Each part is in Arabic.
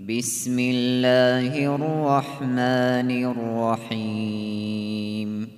بسم الله الرحمن الرحيم.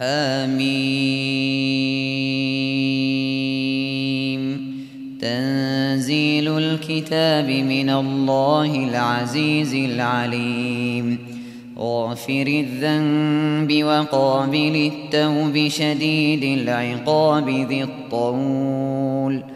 آمين تنزيل الكتاب من الله العزيز العليم. غافر الذنب وقابل التوب شديد العقاب ذي الطول.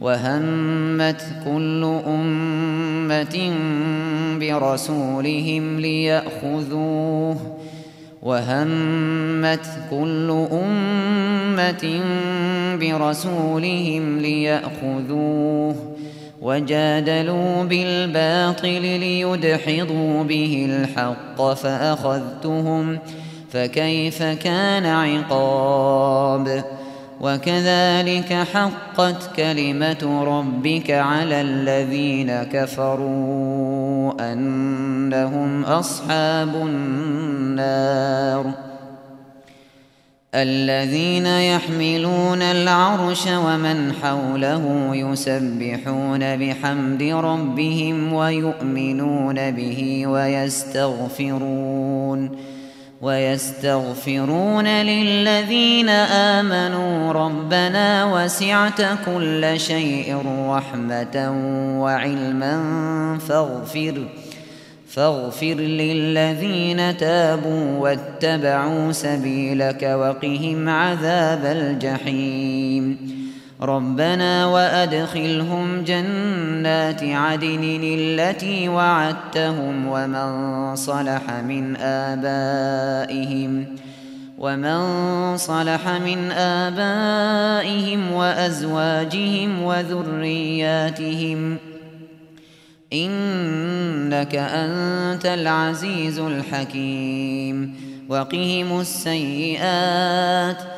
وهمت كل أمة برسولهم ليأخذوه وهمت كل أمة برسولهم ليأخذوه وجادلوا بالباطل ليدحضوا به الحق فأخذتهم فكيف كان عقاب وكذلك حقت كلمة ربك على الذين كفروا أنهم أصحاب النار. الذين يحملون العرش ومن حوله يسبحون بحمد ربهم ويؤمنون به ويستغفرون. ويستغفرون للذين آمنوا ربنا وسعت كل شيء رحمة وعلما فاغفر فاغفر للذين تابوا واتبعوا سبيلك وقهم عذاب الجحيم ربنا وأدخلهم جنات عدن التي وعدتهم ومن صلح من آبائهم ومن صلح من آبائهم وأزواجهم وذرياتهم إنك أنت العزيز الحكيم وقهم السيئات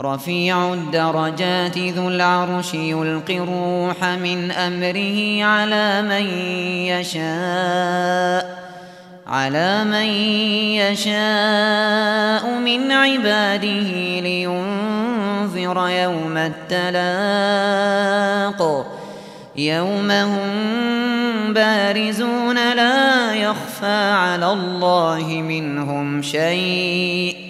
رفيع الدرجات ذو العرش يلقي الروح من أمره على من يشاء على من يشاء من عباده لينذر يوم التلاق. يوم هم بارزون لا يخفى على الله منهم شيء.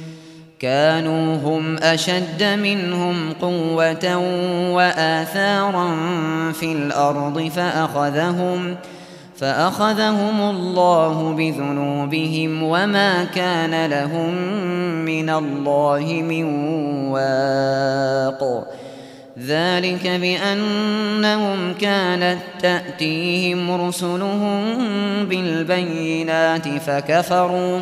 كانوا هم أشد منهم قوة وآثارا في الأرض فأخذهم فأخذهم الله بذنوبهم وما كان لهم من الله من واق. ذلك بأنهم كانت تأتيهم رسلهم بالبينات فكفروا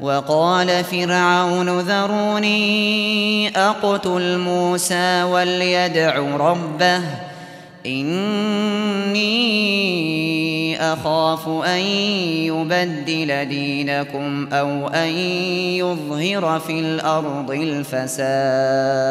وقال فرعون ذروني أقتل موسى وليدع ربه إني أخاف أن يبدل دينكم أو أن يظهر في الأرض الفساد.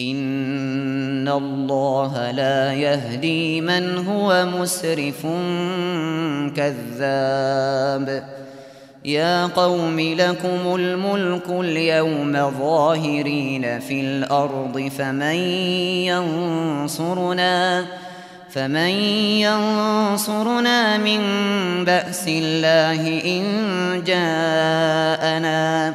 إن الله لا يهدي من هو مسرف كذاب. يا قوم لكم الملك اليوم ظاهرين في الأرض فمن ينصرنا فمن ينصرنا من بأس الله إن جاءنا.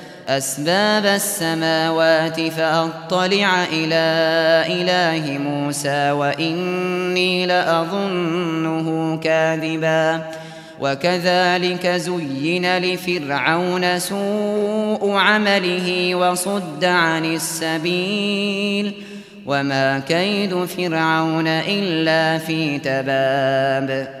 أسباب السماوات فأطلع إلى إله موسى وإني لأظنه كاذبا. وكذلك زين لفرعون سوء عمله وصد عن السبيل. وما كيد فرعون إلا في تباب.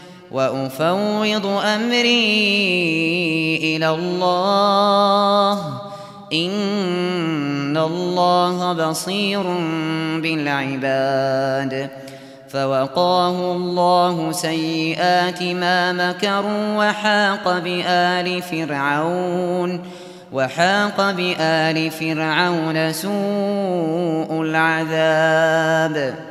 وأفوض أمري إلى الله. إن الله بصير بالعباد. فوقاه الله سيئات ما مكروا وحاق بآل فرعون. وحاق بآل فرعون سوء العذاب.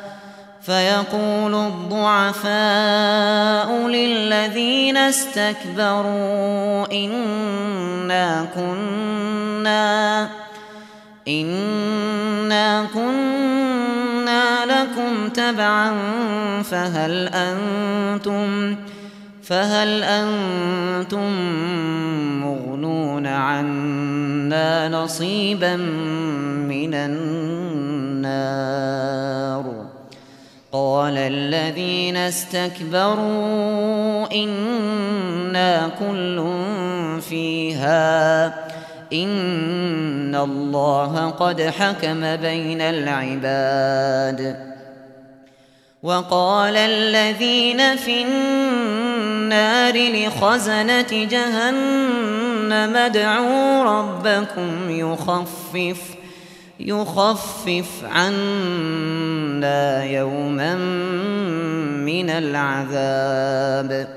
فيقول الضعفاء للذين استكبروا إنا كنا إنا كنا لكم تبعا فهل أنتم فهل أنتم مغنون عنا نصيبا من النار؟ استكبروا إنا كل فيها. إن الله قد حكم بين العباد. وقال الذين في النار لخزنة جهنم ادعوا ربكم يخفف يخفف عنا يوما من العذاب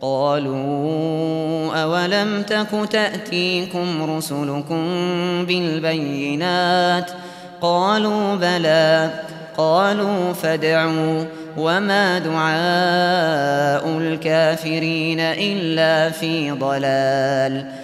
قالوا أولم تك تأتيكم رسلكم بالبينات قالوا بلى قالوا فادعوا وما دعاء الكافرين إلا في ضلال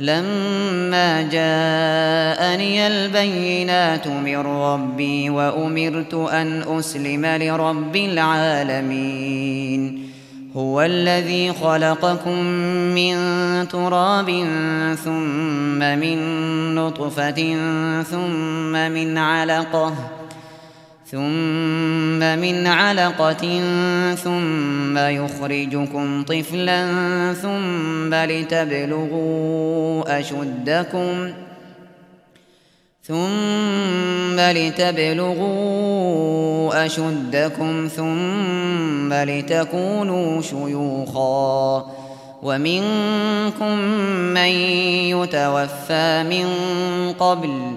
لما جاءني البينات من ربي وأمرت أن أسلم لرب العالمين. هو الذي خلقكم من تراب ثم من نطفة ثم من علقة ثم من علقة ثم يخرجكم طفلا ثم لتبلغوا أشدكم ثم لتبلغوا أشدكم ثم لتكونوا شيوخا ومنكم من يتوفى من قبل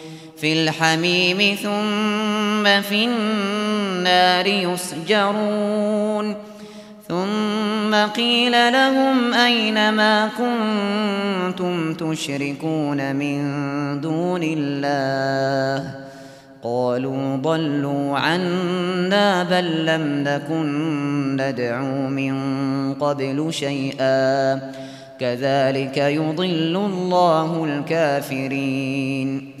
في الحميم ثم في النار يسجرون. ثم قيل لهم أين ما كنتم تشركون من دون الله؟ قالوا ضلوا عنا بل لم نكن ندعو من قبل شيئا. كذلك يضل الله الكافرين.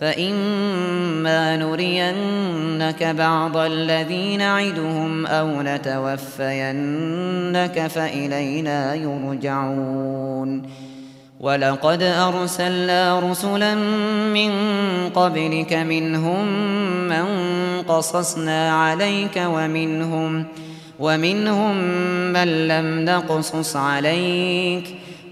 فإما نرينك بعض الذي نعدهم أو نتوفينك فإلينا يرجعون ولقد أرسلنا رسلا من قبلك منهم من قصصنا عليك ومنهم ومنهم من لم نقصص عليك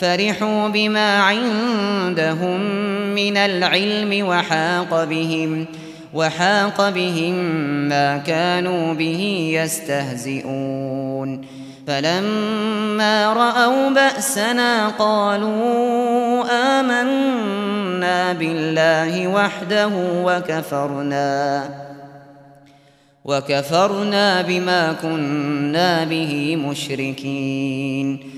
فرحوا بما عندهم من العلم وحاق بهم وحاق بهم ما كانوا به يستهزئون فلما رأوا بأسنا قالوا آمنا بالله وحده وكفرنا وكفرنا بما كنا به مشركين